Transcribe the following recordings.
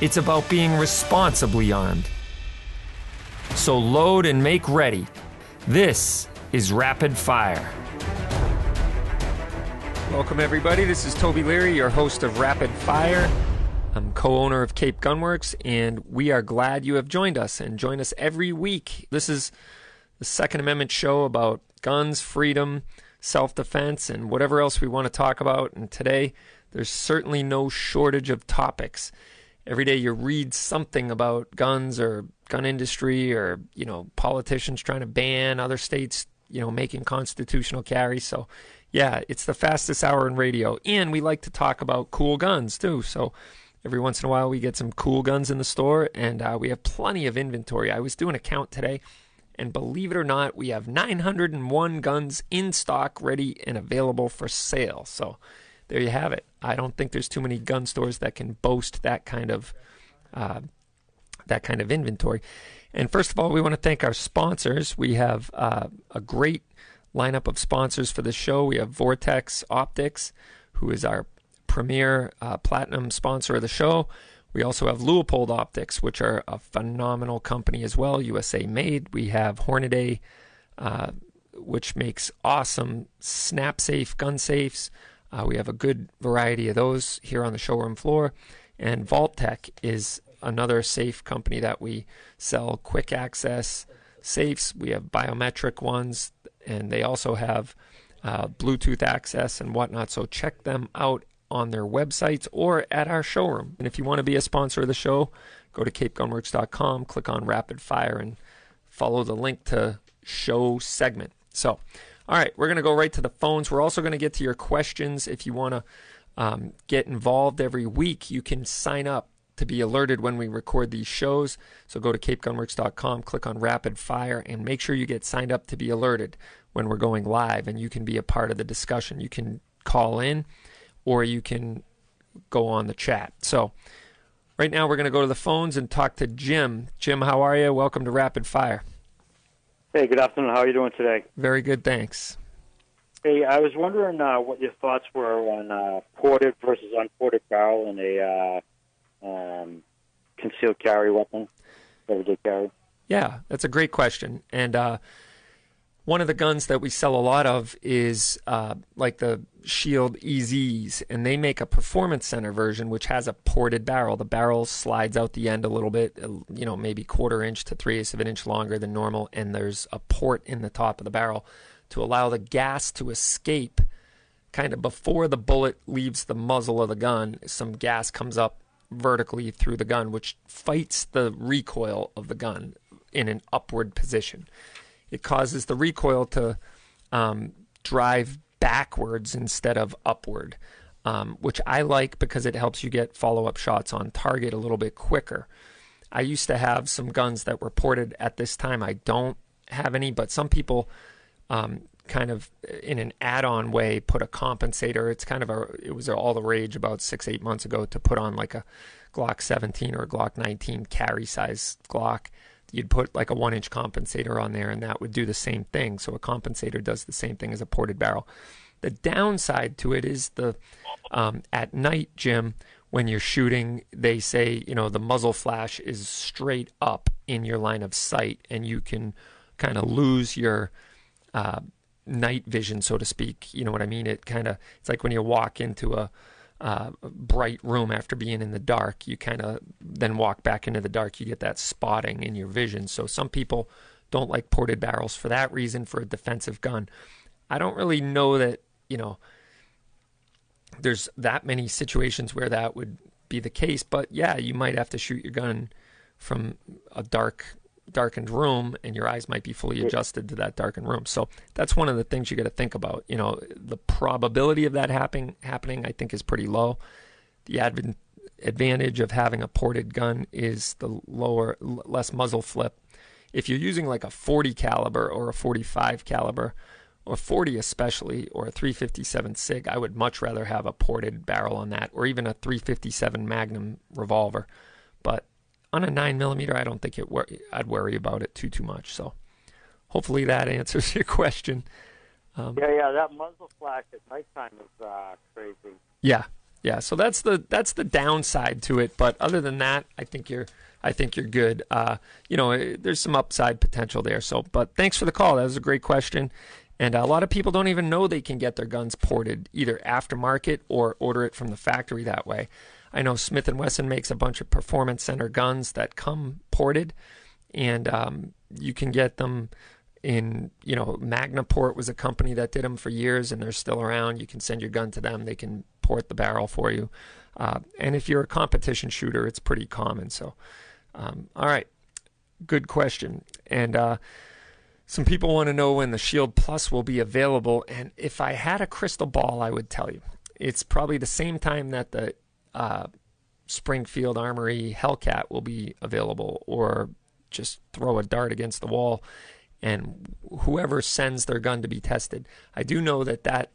it's about being responsibly armed. So load and make ready. This is Rapid Fire. Welcome, everybody. This is Toby Leary, your host of Rapid Fire. I'm co owner of Cape Gunworks, and we are glad you have joined us and join us every week. This is the Second Amendment show about guns, freedom, self defense, and whatever else we want to talk about. And today, there's certainly no shortage of topics. Every day you read something about guns or gun industry or, you know, politicians trying to ban other states, you know, making constitutional carry. So, yeah, it's the fastest hour in radio. And we like to talk about cool guns too. So, every once in a while we get some cool guns in the store and uh, we have plenty of inventory. I was doing a count today and believe it or not, we have 901 guns in stock, ready and available for sale. So there you have it. I don't think there's too many gun stores that can boast that kind of uh, that kind of inventory. And first of all, we want to thank our sponsors. We have uh, a great lineup of sponsors for the show. We have Vortex Optics, who is our premier uh, platinum sponsor of the show. We also have Leupold Optics, which are a phenomenal company as well, USA made. We have Hornady, uh, which makes awesome snap safe gun safes. Uh, we have a good variety of those here on the showroom floor. And Vaultek is another safe company that we sell quick access safes. We have biometric ones, and they also have uh, Bluetooth access and whatnot. So check them out on their websites or at our showroom. And if you want to be a sponsor of the show, go to capegunworks.com, click on Rapid Fire, and follow the link to show segment. So, all right, we're going to go right to the phones. We're also going to get to your questions. If you want to um, get involved every week, you can sign up to be alerted when we record these shows. So go to capegunworks.com, click on Rapid Fire, and make sure you get signed up to be alerted when we're going live. And you can be a part of the discussion. You can call in or you can go on the chat. So, right now we're going to go to the phones and talk to Jim. Jim, how are you? Welcome to Rapid Fire. Hey, good afternoon. How are you doing today? Very good, thanks. Hey, I was wondering uh, what your thoughts were on uh, ported versus unported barrel in a uh, um, concealed carry weapon, everyday carry. Yeah, that's a great question. And uh, one of the guns that we sell a lot of is uh, like the Shield EZs, and they make a Performance Center version which has a ported barrel. The barrel slides out the end a little bit, uh, you know, maybe quarter inch to three eighths of an inch longer than normal, and there's a port in the top of the barrel to allow the gas to escape kind of before the bullet leaves the muzzle of the gun. Some gas comes up vertically through the gun, which fights the recoil of the gun in an upward position. It causes the recoil to um, drive backwards instead of upward, um, which I like because it helps you get follow up shots on target a little bit quicker. I used to have some guns that were ported at this time. I don't have any, but some people um, kind of in an add-on way put a compensator. It's kind of a it was all the rage about six eight months ago to put on like a Glock 17 or a Glock 19 carry size Glock. You'd put like a one inch compensator on there, and that would do the same thing. So a compensator does the same thing as a ported barrel. The downside to it is the um, at night, Jim, when you're shooting, they say you know the muzzle flash is straight up in your line of sight, and you can kind of lose your uh, night vision, so to speak. You know what I mean? It kind of it's like when you walk into a uh, bright room after being in the dark, you kind of then walk back into the dark. You get that spotting in your vision. So some people don't like ported barrels for that reason for a defensive gun. I don't really know that you know there's that many situations where that would be the case, but yeah, you might have to shoot your gun from a dark darkened room and your eyes might be fully adjusted to that darkened room. So that's one of the things you got to think about. You know, the probability of that happening happening I think is pretty low. The adv- advantage of having a ported gun is the lower less muzzle flip. If you're using like a 40 caliber or a 45 caliber or 40 especially or a 357 sig, I would much rather have a ported barrel on that or even a 357 Magnum revolver. On a nine millimeter, I don't think it. Wor- I'd worry about it too too much. So, hopefully that answers your question. Um, yeah, yeah, that muzzle flash at nighttime is uh, crazy. Yeah, yeah. So that's the that's the downside to it. But other than that, I think you're I think you're good. Uh, you know, eh, there's some upside potential there. So, but thanks for the call. That was a great question. And a lot of people don't even know they can get their guns ported either aftermarket or order it from the factory that way. I know Smith and Wesson makes a bunch of performance center guns that come ported, and um, you can get them in you know Magnaport was a company that did them for years, and they're still around. You can send your gun to them; they can port the barrel for you. Uh, and if you're a competition shooter, it's pretty common. So, um, all right, good question. And uh, some people want to know when the Shield Plus will be available. And if I had a crystal ball, I would tell you it's probably the same time that the uh, Springfield Armory Hellcat will be available, or just throw a dart against the wall and whoever sends their gun to be tested. I do know that that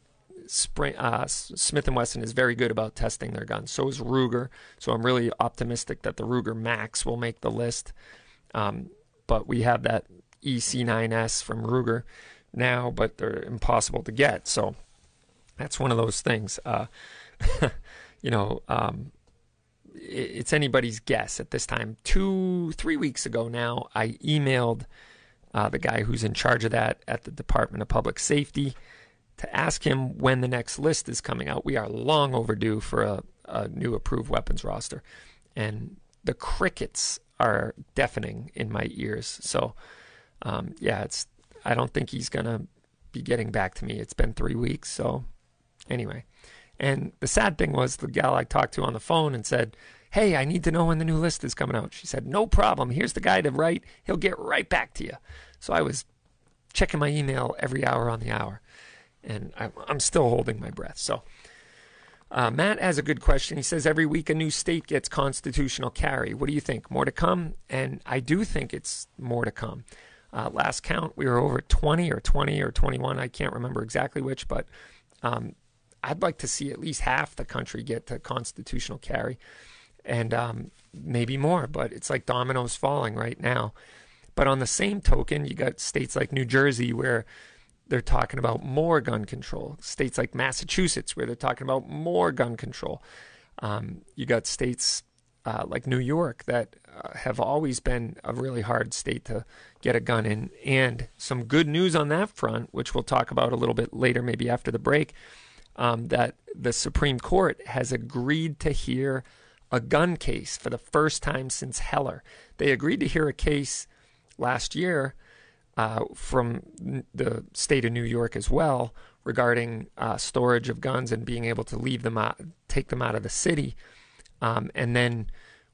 Spring, uh, Smith and Wesson is very good about testing their guns. So is Ruger. So I'm really optimistic that the Ruger Max will make the list. Um, but we have that EC9S from Ruger now, but they're impossible to get. So that's one of those things. Uh, you know, um, it's anybody's guess at this time. Two, three weeks ago now, I emailed uh, the guy who's in charge of that at the Department of Public Safety to ask him when the next list is coming out. We are long overdue for a, a new approved weapons roster. And the crickets are deafening in my ears. So, um, yeah, it's. I don't think he's gonna be getting back to me. It's been three weeks. So, anyway, and the sad thing was the gal I talked to on the phone and said, Hey, I need to know when the new list is coming out. She said, No problem. Here's the guy to write. He'll get right back to you. So I was checking my email every hour on the hour, and I'm still holding my breath. So uh, Matt has a good question. He says, Every week a new state gets constitutional carry. What do you think? More to come? And I do think it's more to come. Uh, last count, we were over 20 or 20 or 21. I can't remember exactly which, but um, I'd like to see at least half the country get to constitutional carry, and um, maybe more. But it's like dominoes falling right now. But on the same token, you got states like New Jersey where they're talking about more gun control. States like Massachusetts where they're talking about more gun control. Um, you got states uh, like New York that uh, have always been a really hard state to get a gun in. And some good news on that front, which we'll talk about a little bit later, maybe after the break, um, that the Supreme Court has agreed to hear a gun case for the first time since Heller. They agreed to hear a case last year uh, from the state of New York as well regarding uh, storage of guns and being able to leave them out, take them out of the city. Um, and then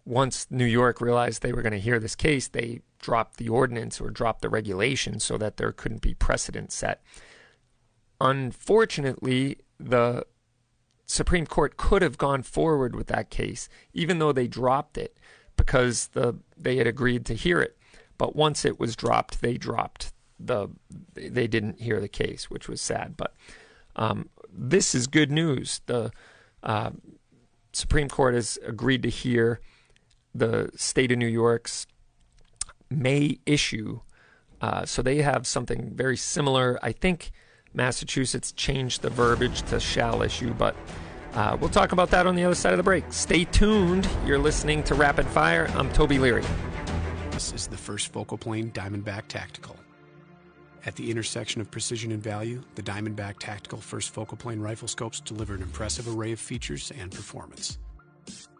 once New York realized they were going to hear this case, they dropped the ordinance or dropped the regulation so that there couldn't be precedent set. Unfortunately, the Supreme Court could have gone forward with that case, even though they dropped it because the they had agreed to hear it. But once it was dropped, they dropped the they didn't hear the case, which was sad. But um, this is good news. The uh, Supreme Court has agreed to hear the state of New York's may issue. Uh, so they have something very similar. I think Massachusetts changed the verbiage to shall issue, but uh, we'll talk about that on the other side of the break. Stay tuned. You're listening to Rapid Fire. I'm Toby Leary. This is the first focal plane Diamondback Tactical. At the intersection of precision and value, the Diamondback Tactical first focal plane rifle scopes deliver an impressive array of features and performance.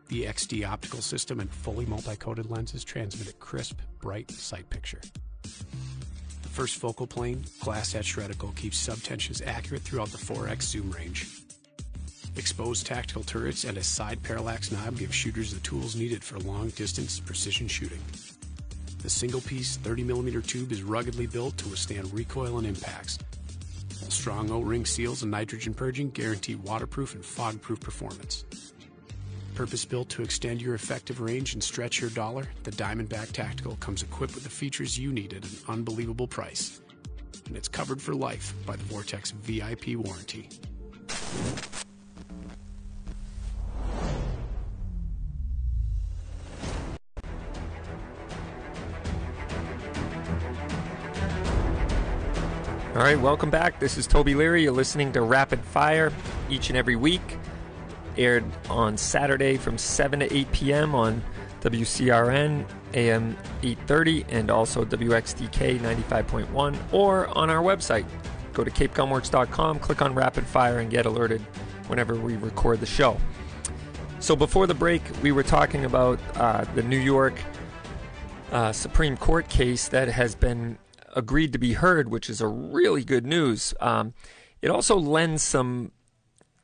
The XD optical system and fully multi-coated lenses transmit a crisp, bright sight picture first focal plane, glass etched reticle keeps subtensions accurate throughout the 4x zoom range. Exposed tactical turrets and a side parallax knob give shooters the tools needed for long distance precision shooting. The single piece 30mm tube is ruggedly built to withstand recoil and impacts. Strong O ring seals and nitrogen purging guarantee waterproof and fog proof performance. Purpose built to extend your effective range and stretch your dollar, the Diamondback Tactical comes equipped with the features you need at an unbelievable price. And it's covered for life by the Vortex VIP warranty. All right, welcome back. This is Toby Leary. You're listening to Rapid Fire each and every week. Aired on Saturday from 7 to 8 p.m. on WCRN AM 830 and also WXDK 95.1 or on our website. Go to capegunworks.com, click on Rapid Fire, and get alerted whenever we record the show. So before the break, we were talking about uh, the New York uh, Supreme Court case that has been agreed to be heard, which is a really good news. Um, it also lends some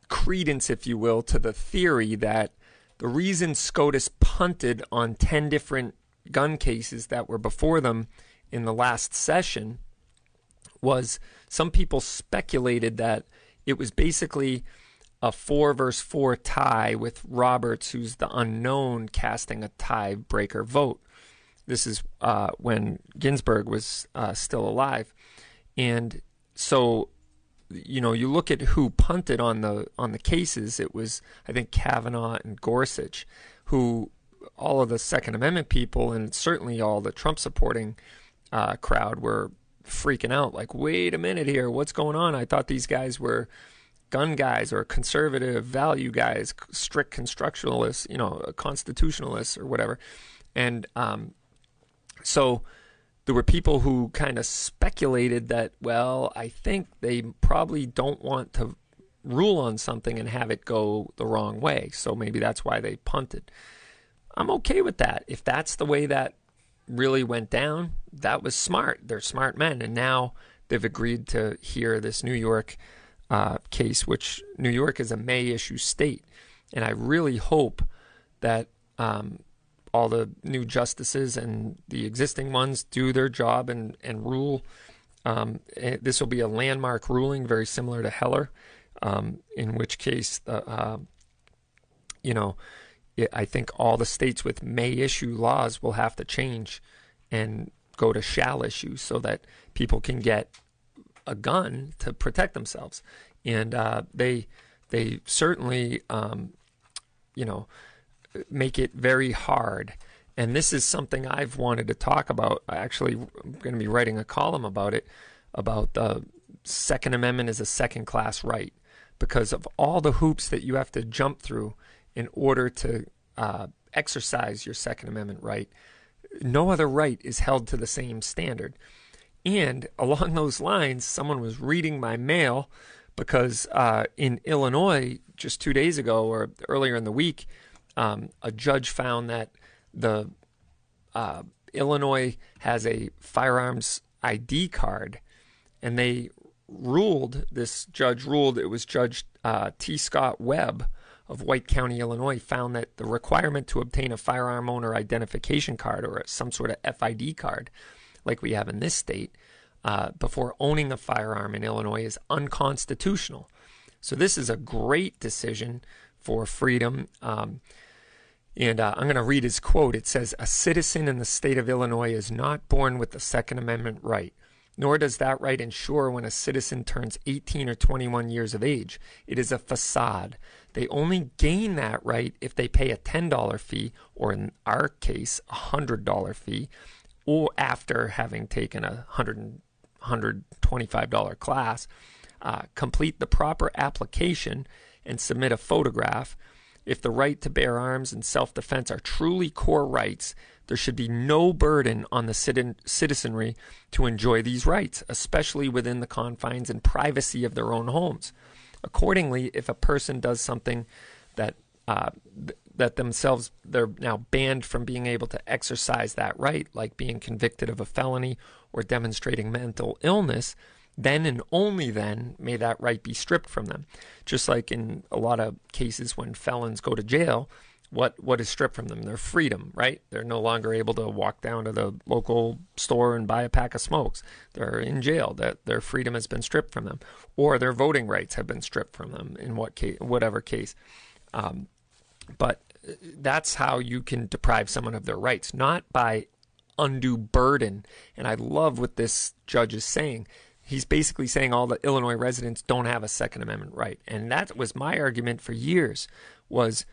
credence, if you will, to the theory that the reason SCOTUS punted on 10 different gun cases that were before them in the last session was some people speculated that it was basically a four versus four tie with Roberts, who's the unknown, casting a tiebreaker vote. This is uh, when Ginsburg was uh, still alive, and so you know you look at who punted on the on the cases. It was I think Kavanaugh and Gorsuch, who all of the Second Amendment people and certainly all the Trump supporting uh, crowd were freaking out. Like, wait a minute here, what's going on? I thought these guys were gun guys or conservative value guys, strict constructionalists, you know, constitutionalists or whatever. And um, so there were people who kind of speculated that, well, I think they probably don't want to rule on something and have it go the wrong way. So maybe that's why they punted. I'm okay with that. If that's the way that really went down, that was smart. They're smart men. And now they've agreed to hear this New York uh, case, which New York is a May issue state. And I really hope that um, all the new justices and the existing ones do their job and, and rule. Um, eh, this will be a landmark ruling, very similar to Heller, um, in which case, uh, uh, you know, it, I think all the states with may issue laws will have to change and go to shall issue so that people can get a gun to protect themselves. And uh, they they certainly, um, you know, make it very hard. And this is something I've wanted to talk about. I actually, I'm going to be writing a column about it, about the Second Amendment as a second class right, because of all the hoops that you have to jump through in order to uh, exercise your Second Amendment right. No other right is held to the same standard. And along those lines, someone was reading my mail because uh, in Illinois, just two days ago or earlier in the week, um, a judge found that the uh, Illinois has a firearms ID card, and they ruled. This judge ruled it was Judge uh, T. Scott Webb of White County, Illinois, found that the requirement to obtain a firearm owner identification card or some sort of FID card, like we have in this state, uh, before owning a firearm in Illinois is unconstitutional. So this is a great decision for freedom. Um, and uh, I'm going to read his quote. It says, A citizen in the state of Illinois is not born with the Second Amendment right, nor does that right ensure when a citizen turns 18 or 21 years of age. It is a facade. They only gain that right if they pay a $10 fee, or in our case, a $100 fee, or after having taken a $125 class, uh, complete the proper application, and submit a photograph if the right to bear arms and self defense are truly core rights, there should be no burden on the citizenry to enjoy these rights, especially within the confines and privacy of their own homes. Accordingly, if a person does something that uh, that themselves they're now banned from being able to exercise that right, like being convicted of a felony or demonstrating mental illness, then and only then may that right be stripped from them. Just like in a lot of cases when felons go to jail, what what is stripped from them? Their freedom, right? They're no longer able to walk down to the local store and buy a pack of smokes. They're in jail. That their freedom has been stripped from them, or their voting rights have been stripped from them in what case, whatever case. Um, but that's how you can deprive someone of their rights, not by undue burden. And I love what this judge is saying. He's basically saying all the Illinois residents don't have a Second Amendment right, and that was my argument for years. Was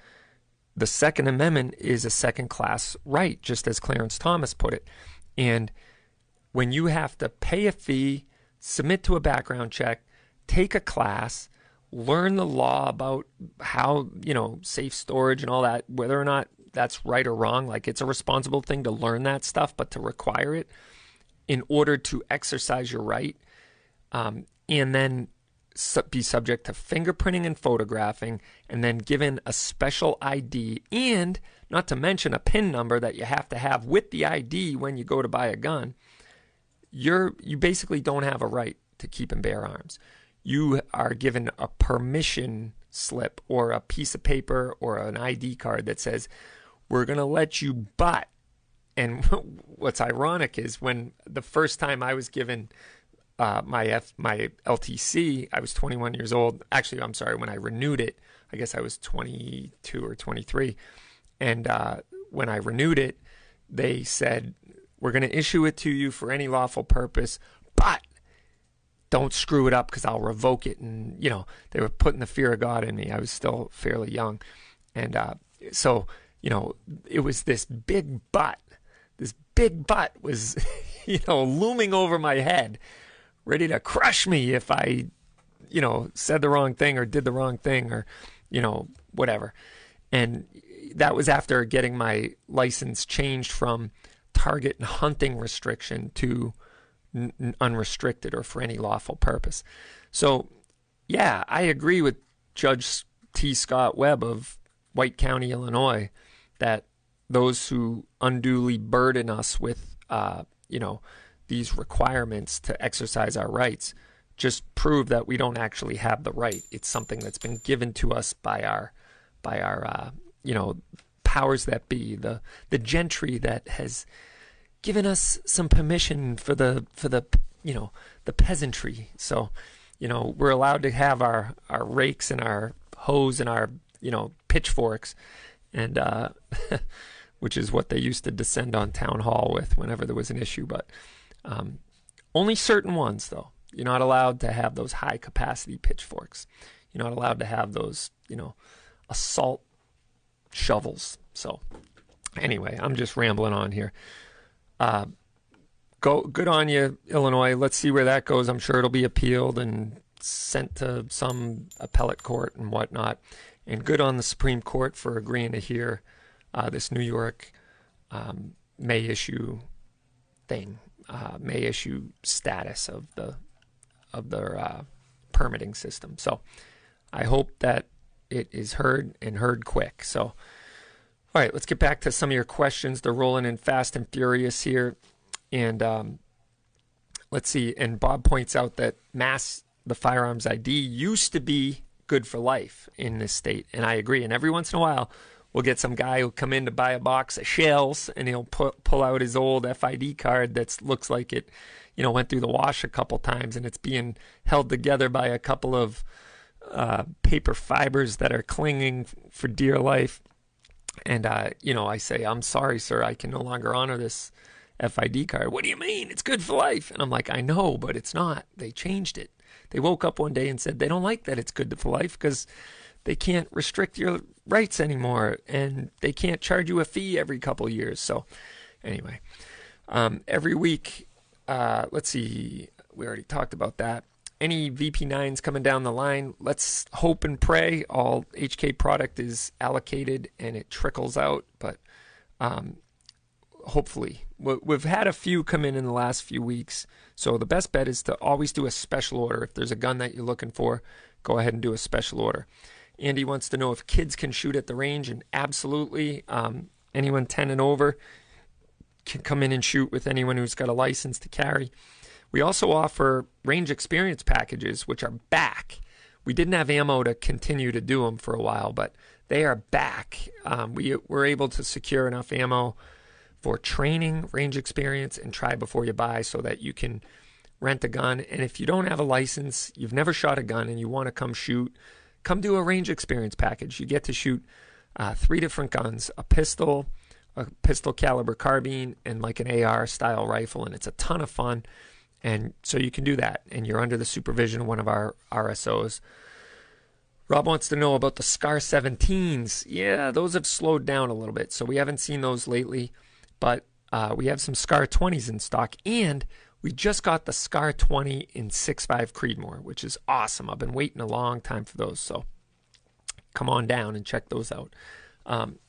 the Second Amendment is a second class right, just as Clarence Thomas put it. And when you have to pay a fee, submit to a background check, take a class, learn the law about how, you know, safe storage and all that, whether or not that's right or wrong, like it's a responsible thing to learn that stuff, but to require it in order to exercise your right, um, and then be subject to fingerprinting and photographing, and then given a special ID, and not to mention a PIN number that you have to have with the ID when you go to buy a gun, you're you basically don't have a right to keep and bear arms. You are given a permission slip or a piece of paper or an ID card that says, "We're going to let you but." And what's ironic is when the first time I was given uh, my F, my LTC, I was 21 years old. Actually, I'm sorry, when I renewed it, I guess I was 22 or 23. And uh, when I renewed it, they said, We're going to issue it to you for any lawful purpose, but don't screw it up because I'll revoke it. And, you know, they were putting the fear of God in me. I was still fairly young. And uh, so, you know, it was this big but. This big but was, you know, looming over my head ready to crush me if I, you know, said the wrong thing or did the wrong thing or, you know, whatever. And that was after getting my license changed from target and hunting restriction to n- unrestricted or for any lawful purpose. So, yeah, I agree with Judge T. Scott Webb of White County, Illinois, that those who unduly burden us with, uh, you know, these requirements to exercise our rights just prove that we don't actually have the right. It's something that's been given to us by our by our uh, you know powers that be, the the gentry that has given us some permission for the for the you know the peasantry. So you know we're allowed to have our our rakes and our hoes and our you know pitchforks, and uh, which is what they used to descend on town hall with whenever there was an issue, but. Um, only certain ones, though. You're not allowed to have those high capacity pitchforks. You're not allowed to have those, you know, assault shovels. So, anyway, I'm just rambling on here. Uh, go, good on you, Illinois. Let's see where that goes. I'm sure it'll be appealed and sent to some appellate court and whatnot. And good on the Supreme Court for agreeing to hear uh, this New York um, may issue thing uh, may issue status of the of their uh, permitting system. So I hope that it is heard and heard quick. So all right, let's get back to some of your questions. They're rolling in fast and furious here, and um, let's see. And Bob points out that mass the firearms ID used to be good for life in this state, and I agree. And every once in a while we'll get some guy who'll come in to buy a box of shells and he'll pu- pull out his old FID card that looks like it, you know, went through the wash a couple times and it's being held together by a couple of uh, paper fibers that are clinging for dear life. And, uh, you know, I say, I'm sorry, sir, I can no longer honor this FID card. What do you mean? It's good for life. And I'm like, I know, but it's not. They changed it. They woke up one day and said they don't like that it's good for life because they can't restrict your rights anymore and they can't charge you a fee every couple years. So, anyway, um, every week, uh, let's see, we already talked about that. Any VP9s coming down the line, let's hope and pray all HK product is allocated and it trickles out. But um, hopefully, we've had a few come in in the last few weeks. So the best bet is to always do a special order. If there's a gun that you're looking for, go ahead and do a special order. Andy wants to know if kids can shoot at the range, and absolutely, um, anyone 10 and over can come in and shoot with anyone who's got a license to carry. We also offer range experience packages, which are back we didn't have ammo to continue to do them for a while, but they are back. Um, we were able to secure enough ammo for training, range experience, and try before you buy so that you can rent a gun. And if you don't have a license, you've never shot a gun, and you want to come shoot, come do a range experience package. You get to shoot uh, three different guns a pistol, a pistol caliber carbine, and like an AR style rifle. And it's a ton of fun. And so you can do that, and you're under the supervision of one of our RSOs. Rob wants to know about the SCAR 17s. Yeah, those have slowed down a little bit, so we haven't seen those lately, but uh, we have some SCAR 20s in stock, and we just got the SCAR 20 in 6.5 Creedmoor, which is awesome. I've been waiting a long time for those, so come on down and check those out. Um,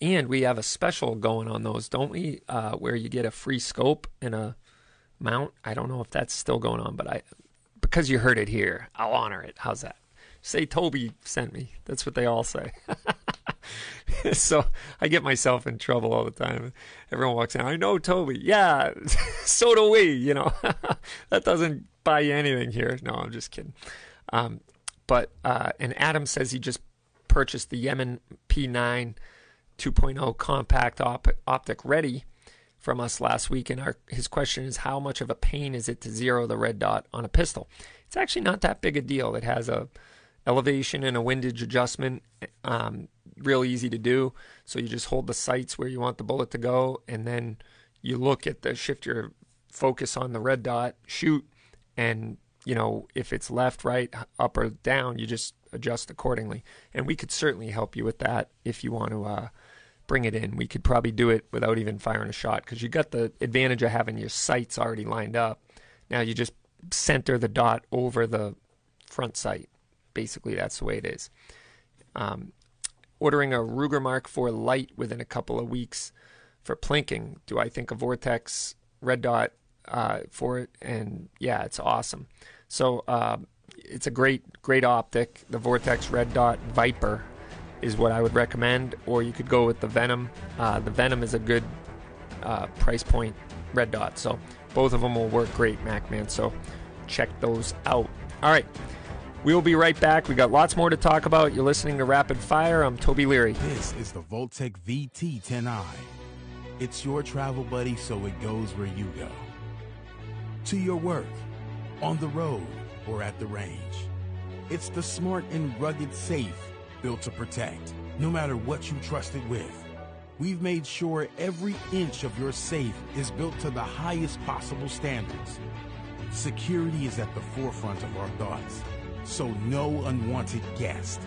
and we have a special going on those, don't we? Uh, where you get a free scope and a mount. I don't know if that's still going on, but I because you heard it here, I'll honor it. How's that? Say Toby sent me. That's what they all say. so I get myself in trouble all the time. Everyone walks in. I know Toby. Yeah, so do we. You know, that doesn't buy you anything here. No, I'm just kidding. Um, but uh, and Adam says he just purchased the Yemen P9 2.0 compact op- optic ready from us last week, and our, his question is how much of a pain is it to zero the red dot on a pistol? It's actually not that big a deal. It has a elevation and a windage adjustment, um, real easy to do. So you just hold the sights where you want the bullet to go, and then you look at the shift your focus on the red dot, shoot, and you know if it's left, right, up or down, you just adjust accordingly. And we could certainly help you with that if you want to. Uh, bring it in. We could probably do it without even firing a shot because you got the advantage of having your sights already lined up. Now you just center the dot over the front sight. Basically, that's the way it is. Um, ordering a Ruger Mark IV Light within a couple of weeks for plinking. Do I think a Vortex red dot uh, for it? And yeah, it's awesome. So uh, it's a great, great optic. The Vortex red dot Viper is what I would recommend, or you could go with the Venom. Uh, the Venom is a good uh, price point red dot, so both of them will work great, Mac Man. So check those out. All right, we will be right back. We got lots more to talk about. You're listening to Rapid Fire. I'm Toby Leary. This is the Vaultek VT10i. It's your travel buddy, so it goes where you go. To your work, on the road, or at the range. It's the smart and rugged safe built to protect, no matter what you trust it with. We've made sure every inch of your safe is built to the highest possible standards. Security is at the forefront of our thoughts, so no unwanted guest.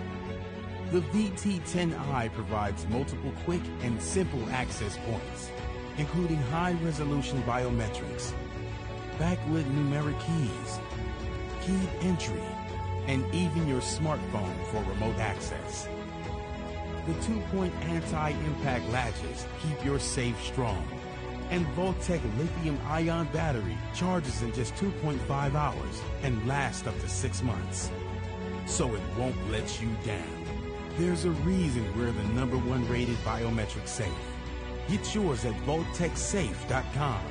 The VT10i provides multiple quick and simple access points, including high-resolution biometrics, backlit numeric keys, keyed entry, and even your smartphone for remote access. The two-point anti-impact latches keep your safe strong. And Vaultek lithium-ion battery charges in just 2.5 hours and lasts up to six months. So it won't let you down. There's a reason we're the number one rated biometric safe. Get yours at VaultekSafe.com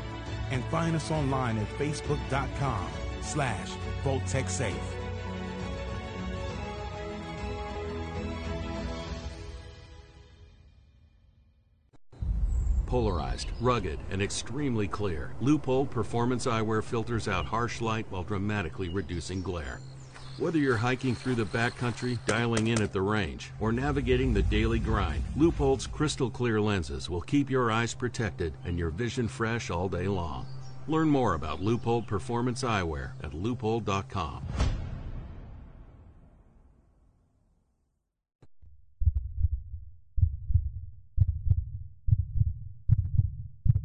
and find us online at Facebook.com slash VaultekSafe. Polarized, rugged, and extremely clear, Leupold Performance Eyewear filters out harsh light while dramatically reducing glare. Whether you're hiking through the backcountry, dialing in at the range, or navigating the daily grind, Leupold's crystal clear lenses will keep your eyes protected and your vision fresh all day long. Learn more about Leupold Performance Eyewear at leupold.com.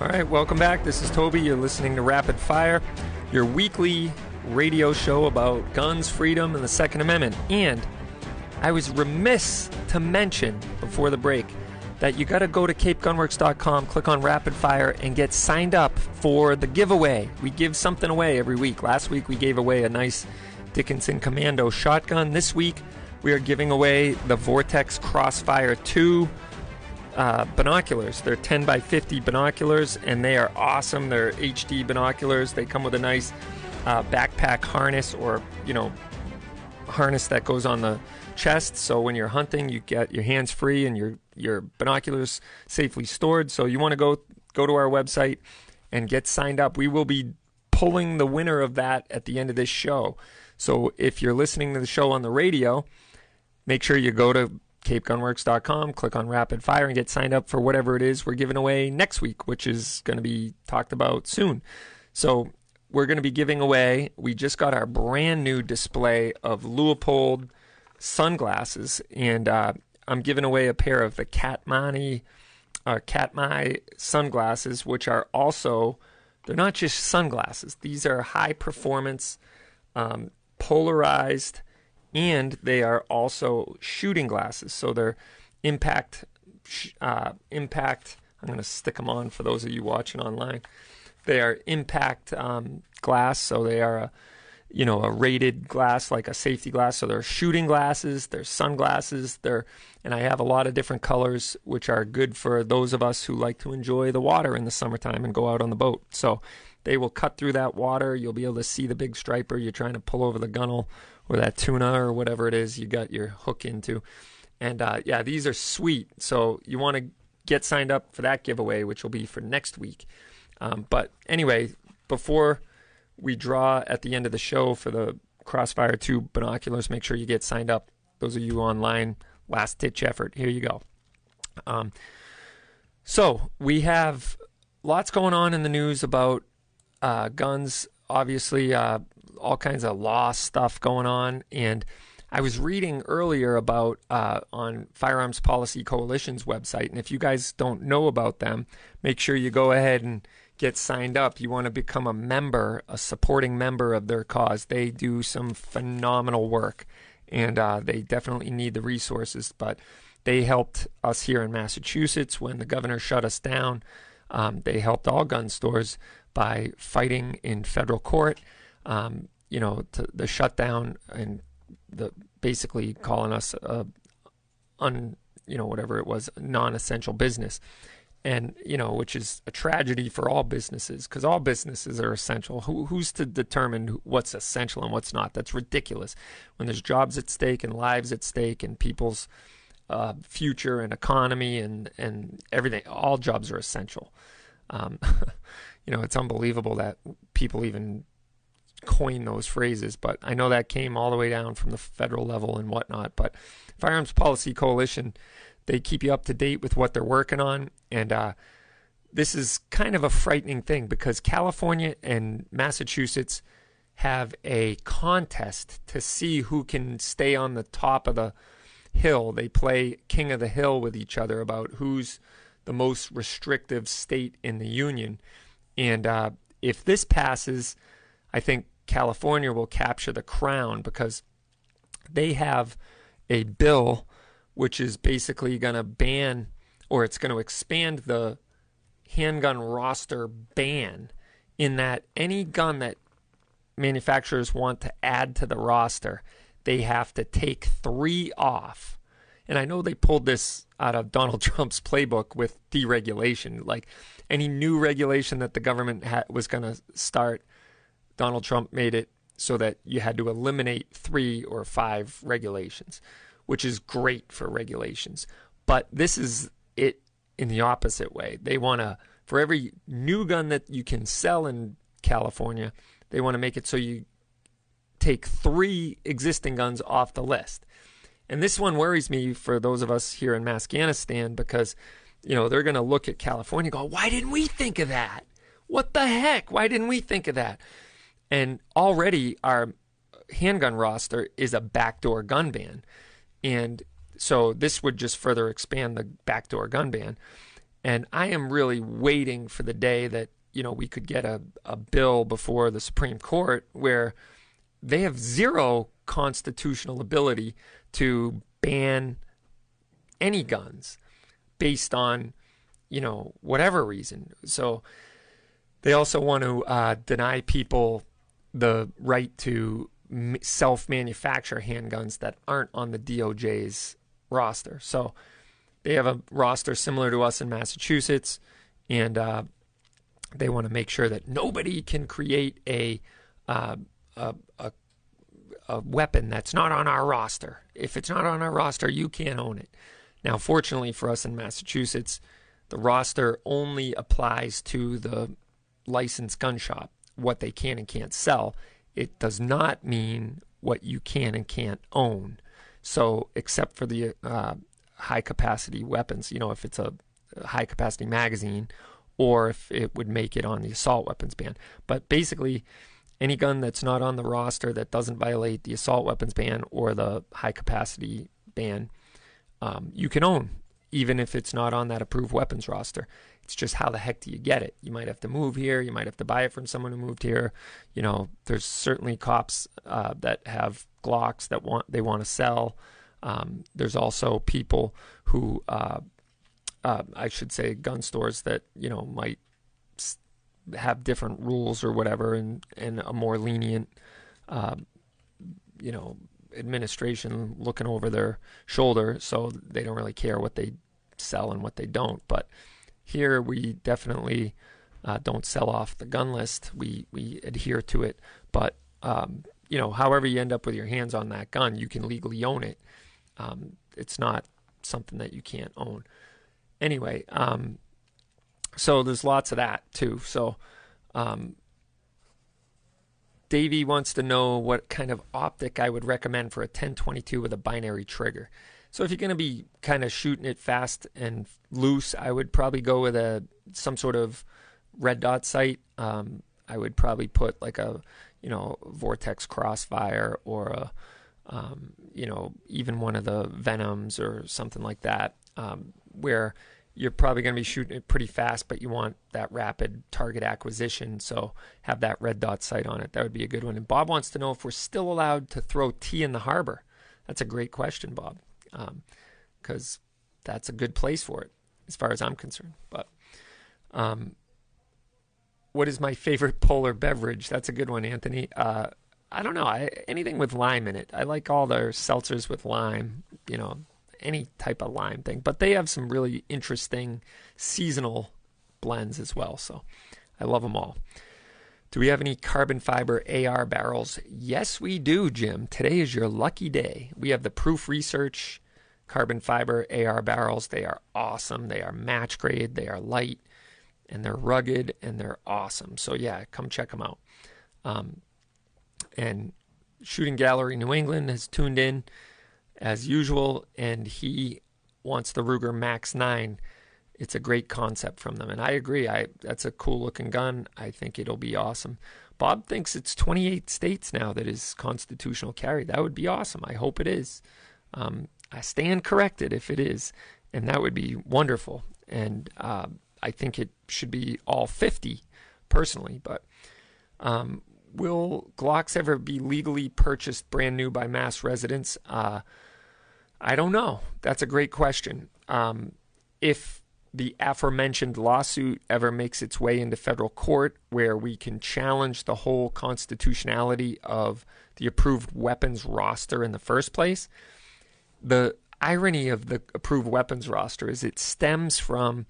All right, welcome back. This is Toby. You're listening to Rapid Fire, your weekly radio show about guns, freedom, and the Second Amendment. And I was remiss to mention before the break that you got to go to capegunworks.com, click on rapid fire, and get signed up for the giveaway. We give something away every week. Last week we gave away a nice Dickinson Commando shotgun. This week we are giving away the Vortex Crossfire 2 uh, binoculars. They're 10 by 50 binoculars, and they are awesome. They're HD binoculars. They come with a nice uh, backpack harness or, you know, harness that goes on the chest. So when you're hunting, you get your hands free and your your binoculars safely stored. So you want to go go to our website and get signed up. We will be pulling the winner of that at the end of this show. So if you're listening to the show on the radio, make sure you go to capegunworks.com, click on rapid fire, and get signed up for whatever it is we're giving away next week, which is going to be talked about soon. So we're going to be giving away, we just got our brand new display of Leupold sunglasses, and uh, I'm giving away a pair of the Katmani uh, Katmai sunglasses, which are also, they're not just sunglasses, these are high performance, um, polarized and they are also shooting glasses. So they're impact uh, impact. I'm going to stick them on for those of you watching online. They are impact um, glass, so they are a you know a rated glass like a safety glass. So they're shooting glasses, they're sunglasses, they're and I have a lot of different colors which are good for those of us who like to enjoy the water in the summertime and go out on the boat. So they will cut through that water. You'll be able to see the big striper. You're trying to pull over the gunnel or that tuna or whatever it is you got your hook into. And uh, yeah, these are sweet. So you want to get signed up for that giveaway, which will be for next week. Um, but anyway, before we draw at the end of the show for the Crossfire 2 binoculars, make sure you get signed up. Those of you online, last ditch effort. Here you go. Um, so we have lots going on in the news about uh, guns. Obviously, uh, all kinds of law stuff going on. And I was reading earlier about uh, on Firearms Policy Coalition's website, and if you guys don't know about them, make sure you go ahead and get signed up. You want to become a member, a supporting member of their cause. They do some phenomenal work, and uh, they definitely need the resources. But they helped us here in Massachusetts when the governor shut us down. Um, they helped all gun stores by fighting in federal court um, you know, the shutdown and the basically calling us a un, you know, whatever it was, non-essential business. And, you know, which is a tragedy for all businesses because all businesses are essential. Who, who's to determine what's essential and what's not? That's ridiculous. When there's jobs at stake and lives at stake and people's uh, future and economy and, and everything, all jobs are essential. Um, you know, it's unbelievable that people even coin those phrases, but I know that came all the way down from the federal level and whatnot. But Firearms Policy Coalition, they keep you up to date with what they're working on. And uh, this is kind of a frightening thing because California and Massachusetts have a contest to see who can stay on the top of the hill. They play king of the hill with each other about who's the most restrictive state in the union. And uh, if this passes, I think California will capture the crown because they have a bill which is basically going to ban or it's going to expand the handgun roster ban in that any gun that manufacturers want to add to the roster, they have to take three off. And I know they pulled this out of Donald Trump's playbook with deregulation. Like any new regulation that the government ha- was going to start, Donald Trump made it so that you had to eliminate three or five regulations, which is great for regulations. But this is it in the opposite way. They want to, for every new gun that you can sell in California, they want to make it so you take three existing guns off the list. And this one worries me for those of us here in Afghanistan because, you know, they're going to look at California and go, why didn't we think of that? What the heck? Why didn't we think of that? And already our handgun roster is a backdoor gun ban. And so this would just further expand the backdoor gun ban. And I am really waiting for the day that, you know, we could get a, a bill before the Supreme Court where they have zero constitutional ability to ban any guns based on, you know, whatever reason. So they also want to uh, deny people the right to self manufacture handguns that aren't on the DOJ's roster. So they have a roster similar to us in Massachusetts, and uh, they want to make sure that nobody can create a, uh, a, a a weapon that's not on our roster. If it's not on our roster, you can't own it. Now, fortunately for us in Massachusetts, the roster only applies to the licensed gun shop, what they can and can't sell. It does not mean what you can and can't own. So, except for the uh, high capacity weapons, you know, if it's a high capacity magazine or if it would make it on the assault weapons ban. But basically, any gun that's not on the roster that doesn't violate the assault weapons ban or the high capacity ban, um, you can own, even if it's not on that approved weapons roster. It's just how the heck do you get it? You might have to move here. You might have to buy it from someone who moved here. You know, there's certainly cops uh, that have Glocks that want they want to sell. Um, there's also people who, uh, uh, I should say, gun stores that you know might have different rules or whatever, and and a more lenient, uh, you know, administration looking over their shoulder, so they don't really care what they sell and what they don't. But here we definitely uh, don't sell off the gun list. We we adhere to it, but um, you know, however you end up with your hands on that gun, you can legally own it. Um, it's not something that you can't own. Anyway, um, so there's lots of that too. So um, Davey wants to know what kind of optic I would recommend for a 1022 with a binary trigger. So if you're going to be kind of shooting it fast and loose, I would probably go with a some sort of red dot sight. Um, I would probably put like a you know Vortex Crossfire or a um, you know even one of the Venoms or something like that, um, where you're probably going to be shooting it pretty fast, but you want that rapid target acquisition. So have that red dot sight on it. That would be a good one. And Bob wants to know if we're still allowed to throw tea in the harbor. That's a great question, Bob, because um, that's a good place for it, as far as I'm concerned. But um, what is my favorite polar beverage? That's a good one, Anthony. Uh, I don't know. I, anything with lime in it. I like all their seltzers with lime. You know, any type of lime thing. But they have some really interesting seasonal blends as well. So I love them all. Do we have any carbon fiber AR barrels? Yes, we do, Jim. Today is your lucky day. We have the Proof Research carbon fiber AR barrels. They are awesome. They are match grade. They are light and they're rugged and they're awesome. So, yeah, come check them out. Um, and Shooting Gallery New England has tuned in as usual, and he wants the Ruger Max 9. It's a great concept from them, and I agree. I that's a cool looking gun. I think it'll be awesome. Bob thinks it's 28 states now that is constitutional carry. That would be awesome. I hope it is. Um, I stand corrected if it is, and that would be wonderful. And uh, I think it should be all 50 personally. But um, will Glocks ever be legally purchased brand new by mass residents? Uh, I don't know. That's a great question. Um, if the aforementioned lawsuit ever makes its way into federal court where we can challenge the whole constitutionality of the approved weapons roster in the first place, the irony of the approved weapons roster is it stems from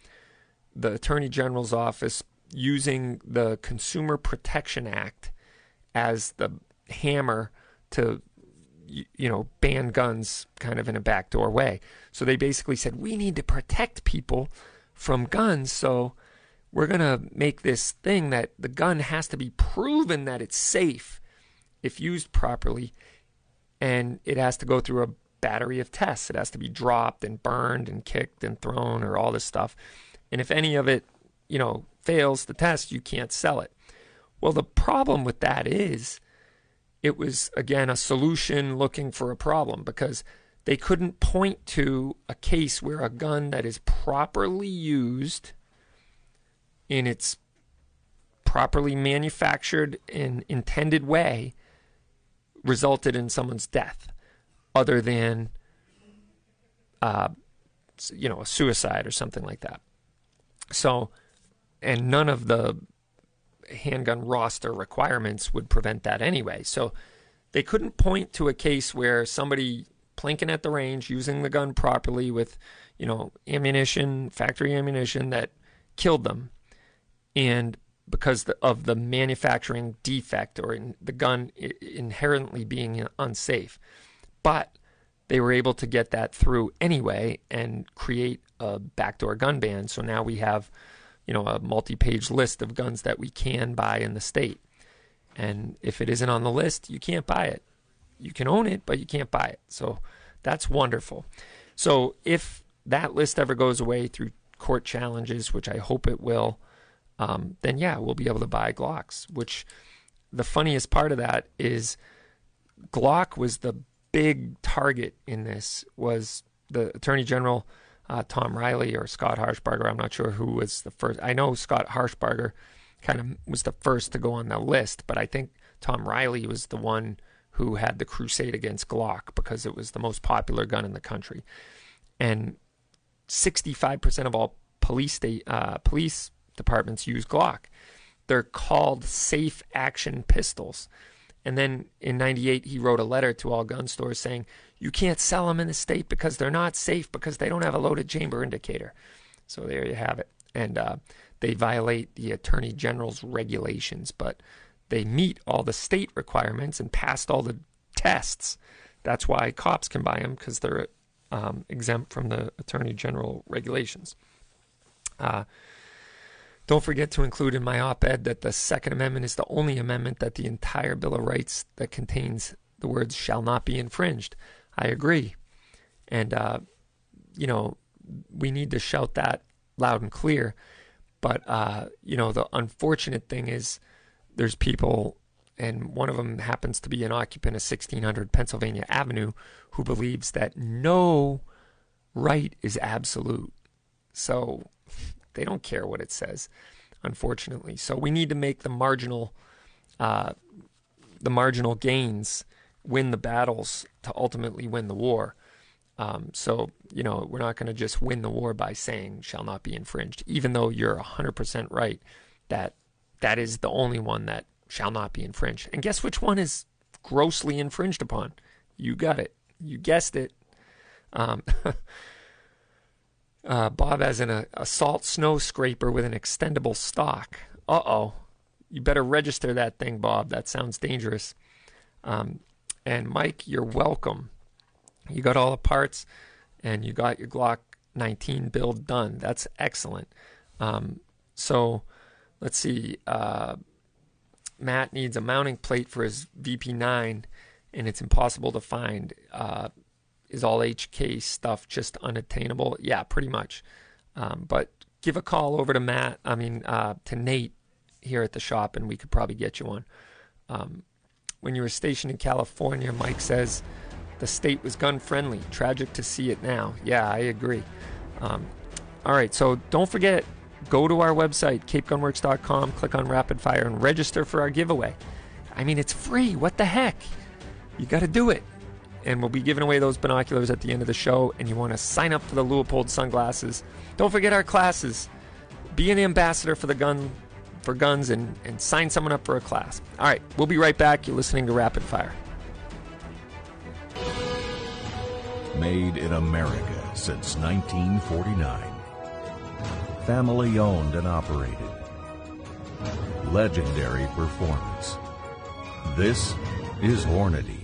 the Attorney General's office using the Consumer Protection Act as the hammer to you know, ban guns kind of in a backdoor way. So they basically said, we need to protect people from guns. So we're going to make this thing that the gun has to be proven that it's safe if used properly. And it has to go through a battery of tests. It has to be dropped and burned and kicked and thrown or all this stuff. And if any of it, you know, fails the test, you can't sell it. Well, the problem with that is it was again a solution looking for a problem because they couldn't point to a case where a gun that is properly used in its properly manufactured and intended way resulted in someone's death, other than, uh, you know, a suicide or something like that. So, and none of the handgun roster requirements would prevent that anyway. So they couldn't point to a case where somebody plinking at the range using the gun properly with, you know, ammunition, factory ammunition that killed them. And because of the manufacturing defect or the gun inherently being unsafe. But they were able to get that through anyway and create a backdoor gun ban. So now we have, you know, a multi-page list of guns that we can buy in the state. And if it isn't on the list, you can't buy it. You can own it, but you can't buy it. So that's wonderful. So if that list ever goes away through court challenges, which I hope it will, um, then yeah, we'll be able to buy Glocks. Which the funniest part of that is Glock was the big target in this. Was the Attorney General uh, Tom Reilly or Scott Harshbarger? I'm not sure who was the first. I know Scott Harshbarger kind of was the first to go on the list, but I think Tom Reilly was the one who had the crusade against Glock because it was the most popular gun in the country. And 65% of all police state, uh, police departments use Glock. They're called safe action pistols. And then in 98, he wrote a letter to all gun stores saying, You can't sell them in the state because they're not safe because they don't have a loaded chamber indicator. So there you have it. And uh, they violate the Attorney General's regulations, but they meet all the state requirements and passed all the tests. That's why cops can buy them because they're um, exempt from the Attorney General regulations. Uh, don't forget to include in my op ed that the Second Amendment is the only amendment that the entire Bill of Rights that contains the words shall not be infringed. I agree. And, uh, you know, we need to shout that loud and clear. But, uh, you know, the unfortunate thing is there's people, and one of them happens to be an occupant of 1600 Pennsylvania Avenue, who believes that no right is absolute. So they don't care what it says, unfortunately. So we need to make the marginal, uh, the marginal gains win the battles to ultimately win the war. Um, so you know we're not going to just win the war by saying shall not be infringed, even though you're 100% right that that is the only one that shall not be infringed. And guess which one is grossly infringed upon? You got it. You guessed it. Um, Uh, Bob has an uh, assault snow scraper with an extendable stock. Uh oh. You better register that thing, Bob. That sounds dangerous. Um, and Mike, you're welcome. You got all the parts and you got your Glock 19 build done. That's excellent. Um, so let's see. Uh, Matt needs a mounting plate for his VP9 and it's impossible to find. Uh, is all HK stuff just unattainable? Yeah, pretty much. Um, but give a call over to Matt, I mean, uh, to Nate here at the shop, and we could probably get you one. Um, when you were stationed in California, Mike says the state was gun friendly. Tragic to see it now. Yeah, I agree. Um, all right, so don't forget, go to our website, capegunworks.com, click on Rapid Fire, and register for our giveaway. I mean, it's free. What the heck? You got to do it and we'll be giving away those binoculars at the end of the show. And you want to sign up for the Leupold sunglasses. Don't forget our classes. Be an ambassador for the gun for guns and, and sign someone up for a class. All right, we'll be right back. You're listening to Rapid Fire. Made in America since 1949. Family owned and operated. Legendary performance. This is Hornady.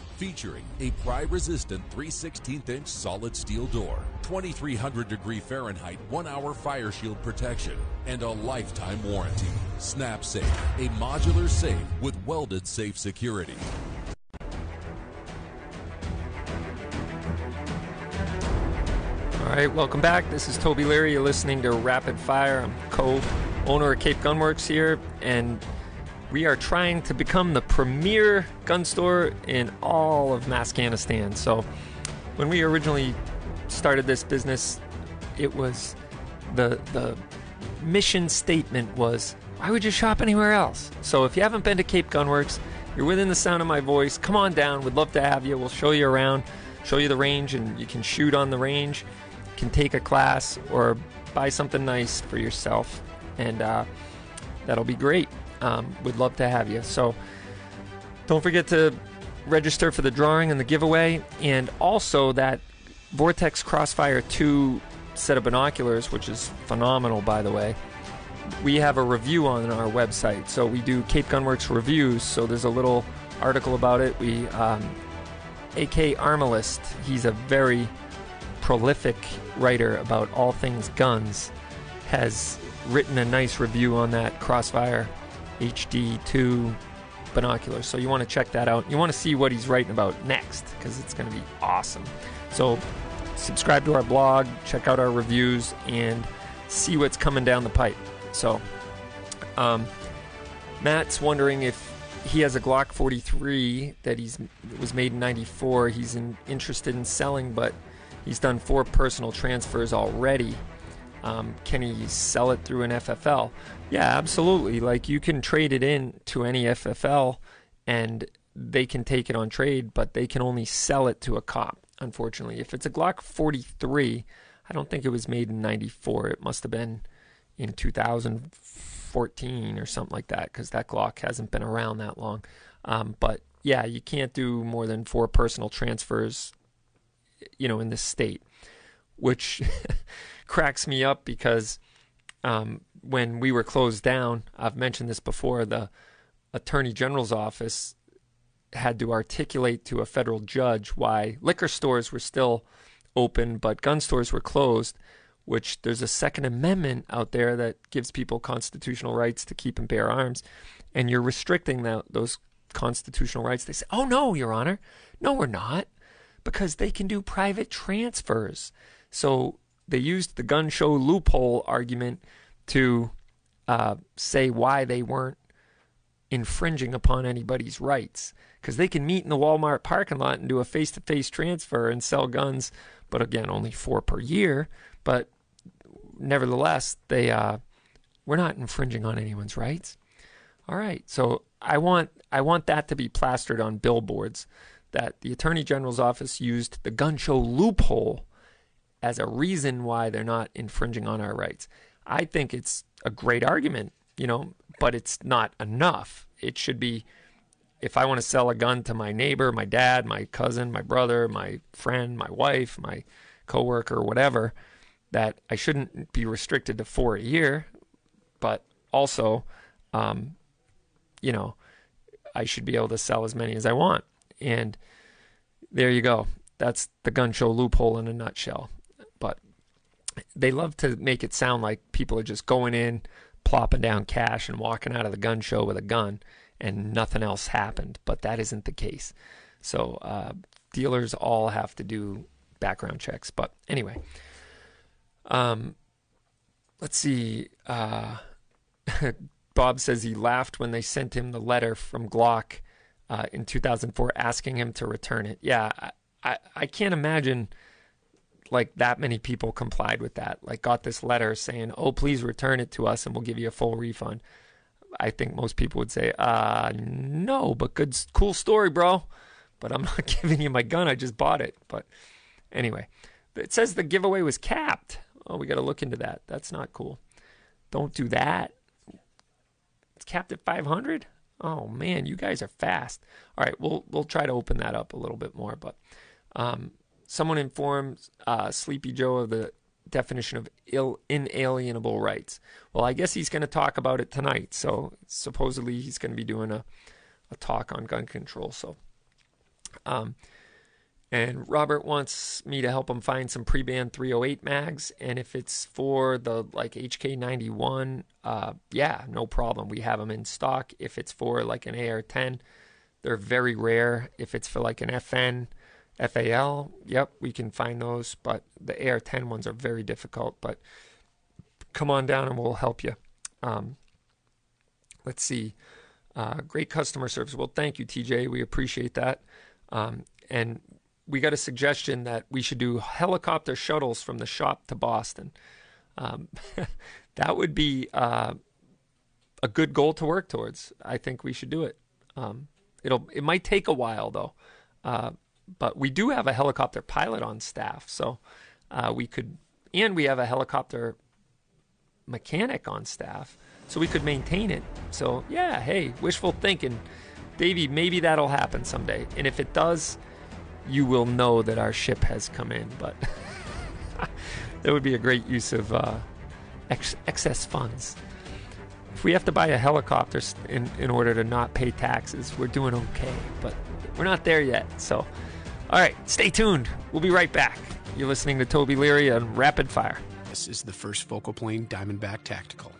featuring a pry-resistant 3 16 inch solid steel door, 2300 degree Fahrenheit 1 hour fire shield protection, and a lifetime warranty. Snap Safe, a modular safe with welded safe security. All right, welcome back. This is Toby Leary. You're listening to Rapid Fire. I'm co-owner of Cape Gunworks here, and we are trying to become the premier gun store in all of Afghanistan. So, when we originally started this business, it was the the mission statement was, "Why would you shop anywhere else?" So, if you haven't been to Cape Gunworks, you're within the sound of my voice. Come on down. We'd love to have you. We'll show you around, show you the range, and you can shoot on the range can take a class or buy something nice for yourself, and uh, that'll be great. Um, we'd love to have you. So don't forget to register for the drawing and the giveaway, and also that Vortex Crossfire 2 set of binoculars, which is phenomenal, by the way. We have a review on our website, so we do Cape Gunworks reviews. So there's a little article about it. We um, AK Armalist, he's a very prolific writer about all things guns, has written a nice review on that Crossfire HD2 binoculars. So you want to check that out. You want to see what he's writing about next because it's going to be awesome. So subscribe to our blog, check out our reviews, and see what's coming down the pipe. So, um, Matt's wondering if he has a Glock 43 that he's was made in '94. He's in, interested in selling, but He's done four personal transfers already. Um, can he sell it through an FFL? Yeah, absolutely. Like you can trade it in to any FFL and they can take it on trade, but they can only sell it to a cop, unfortunately. If it's a Glock 43, I don't think it was made in 94. It must have been in 2014 or something like that because that Glock hasn't been around that long. Um, but yeah, you can't do more than four personal transfers you know, in this state, which cracks me up because um, when we were closed down, I've mentioned this before, the Attorney General's office had to articulate to a federal judge why liquor stores were still open but gun stores were closed, which there's a Second Amendment out there that gives people constitutional rights to keep and bear arms, and you're restricting that, those constitutional rights. They say, oh, no, Your Honor. No, we're not because they can do private transfers. So they used the gun show loophole argument to uh, say why they weren't infringing upon anybody's rights because they can meet in the Walmart parking lot and do a face to face transfer and sell guns, but again, only four per year. But nevertheless, they uh, we're not infringing on anyone's rights. All right, so I want I want that to be plastered on billboards that the Attorney General's office used the gun show loophole as a reason why they're not infringing on our rights. I think it's a great argument, you know, but it's not enough. It should be if I want to sell a gun to my neighbor, my dad, my cousin, my brother, my friend, my wife, my coworker, whatever, that I shouldn't be restricted to four a year, but also, um, you know, I should be able to sell as many as I want. And there you go. That's the gun show loophole in a nutshell. They love to make it sound like people are just going in, plopping down cash, and walking out of the gun show with a gun, and nothing else happened. But that isn't the case. So uh, dealers all have to do background checks. But anyway, um, let's see. Uh, Bob says he laughed when they sent him the letter from Glock uh, in 2004 asking him to return it. Yeah, I, I, I can't imagine like that many people complied with that. Like got this letter saying, "Oh, please return it to us and we'll give you a full refund." I think most people would say, "Uh, no, but good cool story, bro, but I'm not giving you my gun. I just bought it." But anyway, it says the giveaway was capped. Oh, we got to look into that. That's not cool. Don't do that. It's capped at 500? Oh man, you guys are fast. All right, we'll we'll try to open that up a little bit more. But um, someone informs uh, Sleepy Joe of the definition of Ill, inalienable rights. Well, I guess he's going to talk about it tonight. So supposedly he's going to be doing a a talk on gun control. So Um, and Robert wants me to help him find some pre-ban 308 mags, and if it's for the like HK91, uh, yeah, no problem. We have them in stock. If it's for like an AR10, they're very rare. If it's for like an FN, FAL, yep, we can find those. But the AR10 ones are very difficult. But come on down and we'll help you. Um, let's see. Uh, great customer service. Well, thank you, TJ. We appreciate that. Um, and we got a suggestion that we should do helicopter shuttles from the shop to Boston. Um, that would be uh, a good goal to work towards. I think we should do it. Um, it'll it might take a while though, uh, but we do have a helicopter pilot on staff, so uh, we could, and we have a helicopter mechanic on staff, so we could maintain it. So yeah, hey, wishful thinking, Davey. Maybe that'll happen someday, and if it does you will know that our ship has come in. But that would be a great use of uh, ex- excess funds. If we have to buy a helicopter in, in order to not pay taxes, we're doing okay. But we're not there yet. So, all right, stay tuned. We'll be right back. You're listening to Toby Leary on Rapid Fire. This is the first focal plane Diamondback Tactical.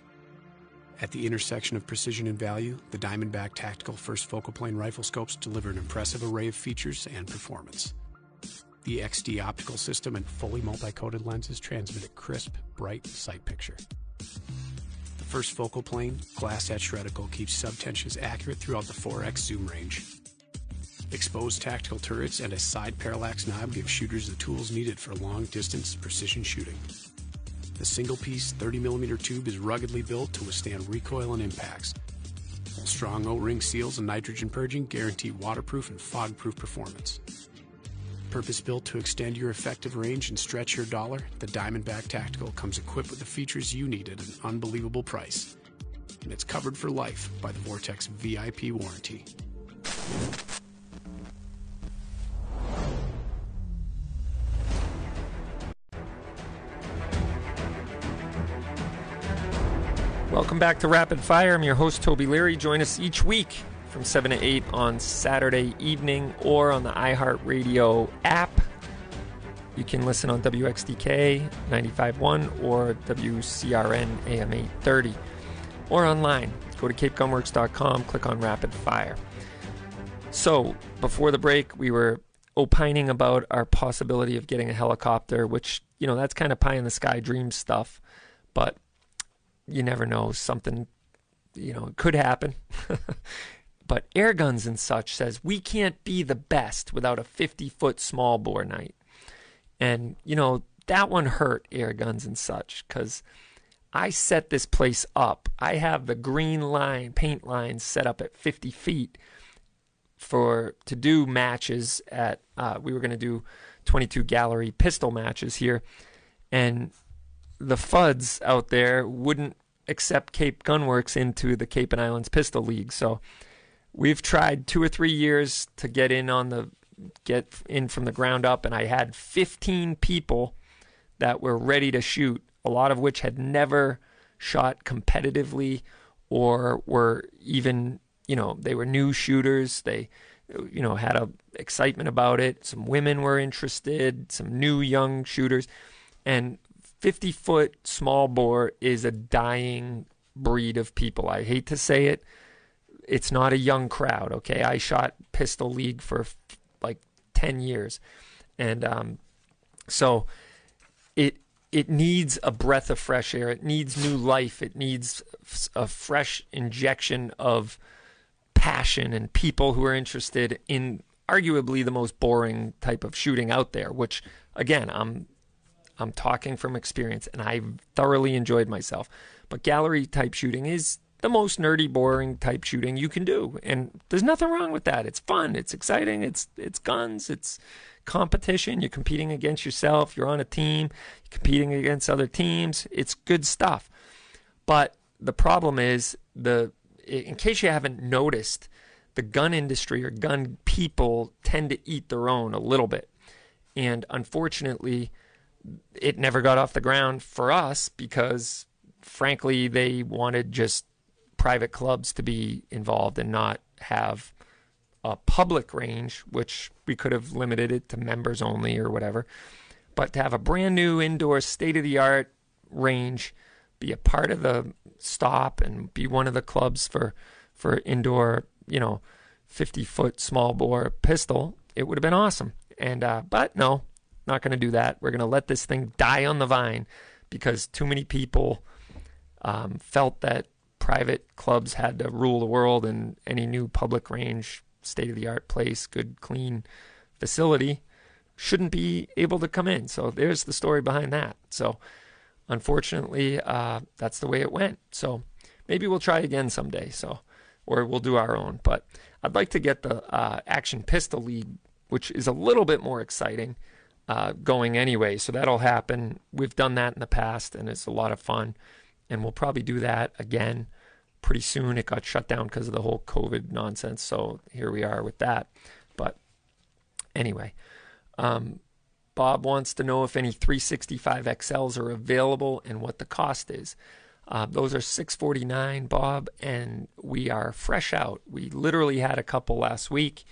At the intersection of precision and value, the Diamondback Tactical First Focal Plane Rifle Scopes deliver an impressive array of features and performance. The XD optical system and fully multi-coated lenses transmit a crisp, bright sight picture. The first focal plane, glass etched reticle keeps subtensions accurate throughout the 4x zoom range. Exposed tactical turrets and a side parallax knob give shooters the tools needed for long distance precision shooting. The single piece 30mm tube is ruggedly built to withstand recoil and impacts, strong O ring seals and nitrogen purging guarantee waterproof and fog proof performance. Purpose built to extend your effective range and stretch your dollar, the Diamondback Tactical comes equipped with the features you need at an unbelievable price. And it's covered for life by the Vortex VIP warranty. Welcome back to Rapid Fire. I'm your host, Toby Leary. Join us each week from 7 to 8 on Saturday evening or on the iHeartRadio app. You can listen on WXTK 95.1 or WCRN AM 830 or online. Go to capegunworks.com, click on Rapid Fire. So, before the break, we were opining about our possibility of getting a helicopter, which, you know, that's kind of pie in the sky dream stuff. But you never know. Something, you know, could happen. but air guns and such says we can't be the best without a 50 foot small bore night. And, you know, that one hurt air guns and such because I set this place up. I have the green line, paint lines set up at 50 feet for to do matches at, uh, we were going to do 22 gallery pistol matches here. And the FUDs out there wouldn't accept Cape Gunworks into the Cape and Islands Pistol League. So we've tried two or three years to get in on the get in from the ground up, and I had 15 people that were ready to shoot, a lot of which had never shot competitively or were even, you know, they were new shooters. They, you know, had a excitement about it. Some women were interested, some new young shooters. And 50 foot small bore is a dying breed of people. I hate to say it. It's not a young crowd, okay? I shot Pistol League for like 10 years. And um, so it it needs a breath of fresh air. It needs new life. It needs a fresh injection of passion and people who are interested in arguably the most boring type of shooting out there, which again, I'm I'm talking from experience, and I thoroughly enjoyed myself. But gallery type shooting is the most nerdy, boring type shooting you can do, and there's nothing wrong with that. It's fun, it's exciting, it's it's guns, it's competition. You're competing against yourself. You're on a team, competing against other teams. It's good stuff. But the problem is the in case you haven't noticed, the gun industry or gun people tend to eat their own a little bit. And unfortunately, it never got off the ground for us because, frankly, they wanted just private clubs to be involved and not have a public range, which we could have limited it to members only or whatever. But to have a brand new indoor state of the art range, be a part of the stop and be one of the clubs for for indoor, you know, 50 foot small bore pistol, it would have been awesome. And uh, but no, not going to do that. We're going to let this thing die on the vine because too many people um, felt that private clubs had to rule the world and any new public range, state of the art place, good, clean facility shouldn't be able to come in. So there's the story behind that. So unfortunately, uh, that's the way it went. So maybe we'll try again someday. So, or we'll do our own. But I'd like to get the uh, Action Pistol League, which is a little bit more exciting, uh, going anyway. So that'll happen. We've done that in the past, and it's a lot of fun. And we'll probably do that again pretty soon. It got shut down because of the whole COVID nonsense. So here we are with that. But anyway, um, Bob wants to know if any 365 XLs are available and what the cost is. Uh, those are 649 Bob, and we are fresh out. We literally had a couple last week,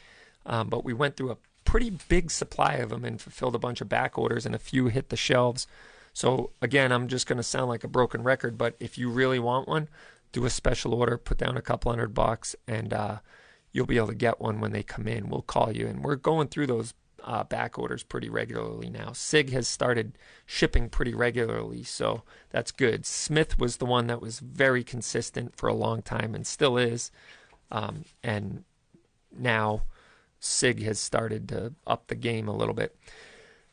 um, but we went through a pretty big supply of them and fulfilled a bunch of back orders, and a few hit the shelves. So again, I'm just going to sound like a broken record, but if you really want one, do a special order, put down a couple hundred bucks, and uh, you'll be able to get one when they come in. We'll call you, and we're going through those uh, back orders pretty regularly now. Sig has started shipping pretty regularly, so that's good. Smith was the one that was very consistent for a long time and still is. Um, and now Sig has started to up the game a little bit.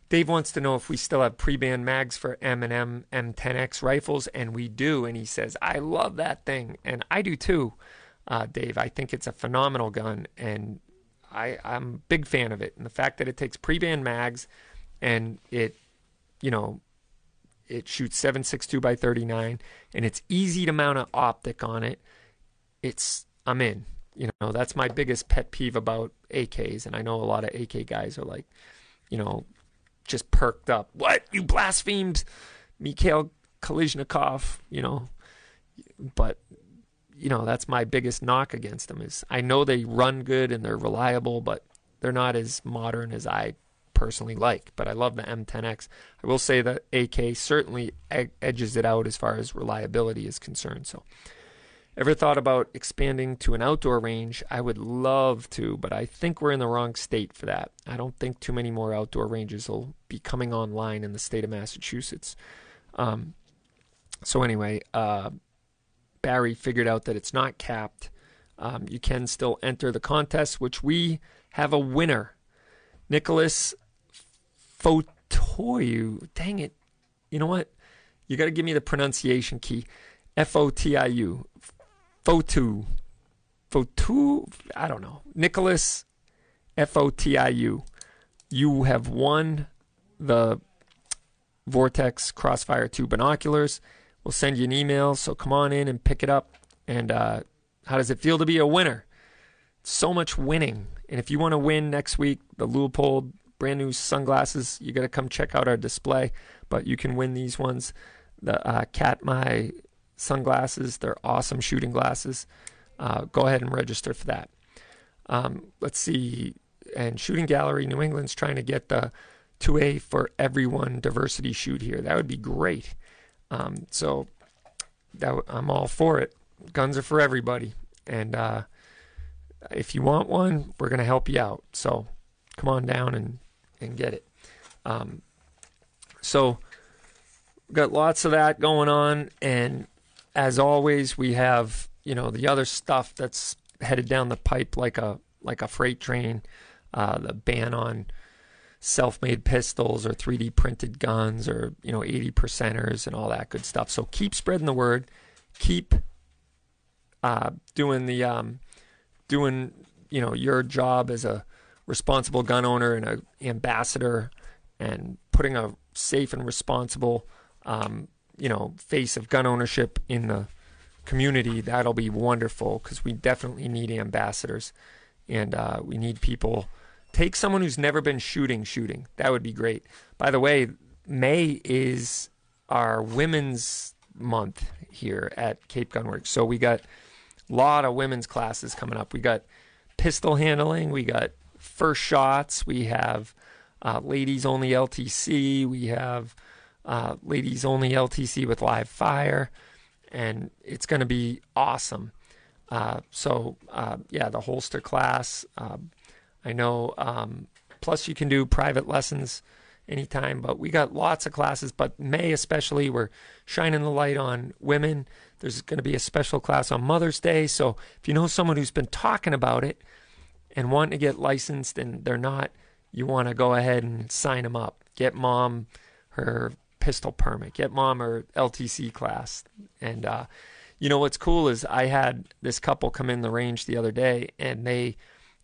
Dave wants to know if we still have pre-ban mags for M&M M10X rifles, and we do. And he says, "I love that thing," and I do too, uh, Dave. I think it's a phenomenal gun, and I, I'm a big fan of it. And the fact that it takes pre-ban mags and it, you know, it shoots 7.62 by 39 and it's easy to mount an optic on it. It's, I'm in. You know, that's my biggest pet peeve about AKs. And I know a lot of AK guys are like, you know, just perked up. What? You blasphemed Mikhail Kalashnikov, you know. But you know that's my biggest knock against them is I know they run good and they're reliable, but they're not as modern as I personally like. But I love the M10X. I will say that AK certainly edges it out as far as reliability is concerned. So, ever thought about expanding to an outdoor range? I would love to, but I think we're in the wrong state for that. I don't think too many more outdoor ranges will be coming online in the state of Massachusetts. Um, so anyway, uh, Barry figured out that it's not capped. Um, you can still enter the contest, which we have a winner. Nicholas Fotoyu. Dang it. You know what? You got to give me the pronunciation key. F O T I U. Fotu. Fotu. I don't know. Nicholas F O T I U. You have won the Vortex Crossfire 2 binoculars. We'll send you an email. So come on in and pick it up. And uh, how does it feel to be a winner? So much winning. And if you want to win next week, the Leupold brand new sunglasses, you got to come check out our display. But you can win these ones. The uh, Katmai sunglasses, they're awesome shooting glasses. Uh, go ahead and register for that. Um, let's see. And Shooting Gallery New England's trying to get the 2A for everyone diversity shoot here. That would be great. Um, so that, I'm all for it. Guns are for everybody, and uh, if you want one, we're to help you out. So come on down and and get it. Um, so got lots of that going on, and as always, we have you know the other stuff that's headed down the pipe like a like a freight train. Uh, the ban on self-made pistols or 3D printed guns or you know 80 percenters and all that good stuff. So keep spreading the word, keep uh, doing the um, doing you know your job as a responsible gun owner and an ambassador, and putting a safe and responsible um, you know face of gun ownership in the community. That'll be wonderful because we definitely need ambassadors, and uh, we need people Take someone who's never been shooting, shooting. That would be great. By the way, May is our women's month here at Cape Gunworks. So we got a lot of women's classes coming up. We got pistol handling. We got first shots. We have uh, ladies only LTC. We have uh, ladies only LTC with live fire, and it's going to be awesome. Uh, so uh, yeah, the holster class. I know. Um, plus, you can do private lessons anytime. But we got lots of classes. But May especially, we're shining the light on women. There's going to be a special class on Mother's Day. So if you know someone who's been talking about it and wanting to get licensed and they're not, you want to go ahead and sign them up. Get mom her pistol permit. Get mom her LTC class. And uh, you know what's cool is I had this couple come in the range the other day, and they,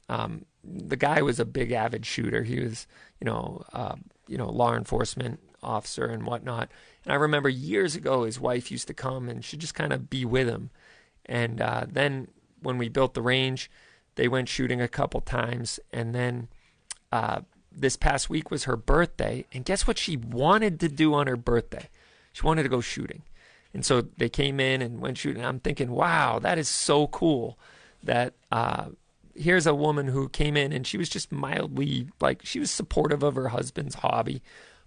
um, the guy was a big avid shooter. He was, you know, uh, you know, law enforcement officer and whatnot. And I remember years ago, his wife used to come and she'd just kind of be with him. And uh, then when we built the range, they went shooting a couple times. And then uh, this past week was her birthday. And guess what she wanted to do on her birthday? She wanted to go shooting. And so they came in and went shooting. I'm thinking, wow, that is so cool that uh, here's a woman who came in and she was just mildly like she was supportive of her husband's hobby,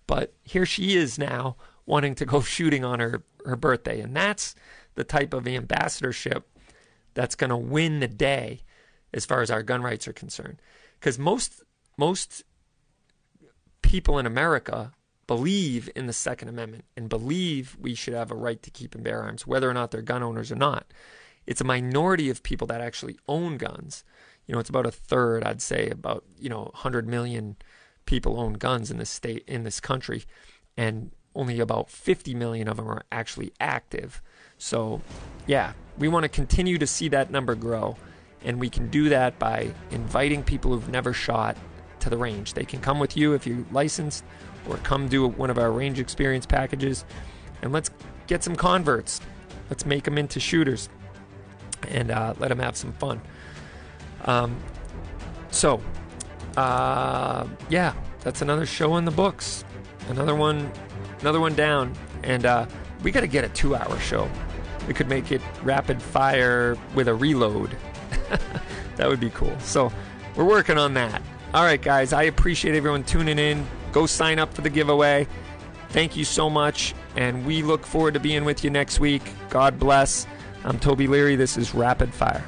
but here she is now wanting to go shooting on her her birthday, and that's the type of ambassadorship that's going to win the day as far as our gun rights are concerned. Because most most people in America believe in the Second Amendment and believe we should have a right to keep and bear arms, whether or not they're gun owners or not. It's a minority of people that actually own guns you know, it's about a third, I'd say, about you know, 100 million people own guns in this state in this country, and only about 50 million of them are actually active. So, yeah, we want to continue to see that number grow, and we can do that by inviting people who've never shot to the range. They can come with you if you're licensed, or come do one of our range experience packages, and let's get some converts. Let's make them into shooters, and uh, let them have some fun. Um, so, uh, yeah, that's another show in the books. Another one, another one down, and uh, we got to get a two-hour show. We could make it rapid fire with a reload. that would be cool. So, we're working on that. All right, guys, I appreciate everyone tuning in. Go sign up for the giveaway. Thank you so much, and we look forward to being with you next week. God bless. I'm Toby Leary. This is Rapid Fire.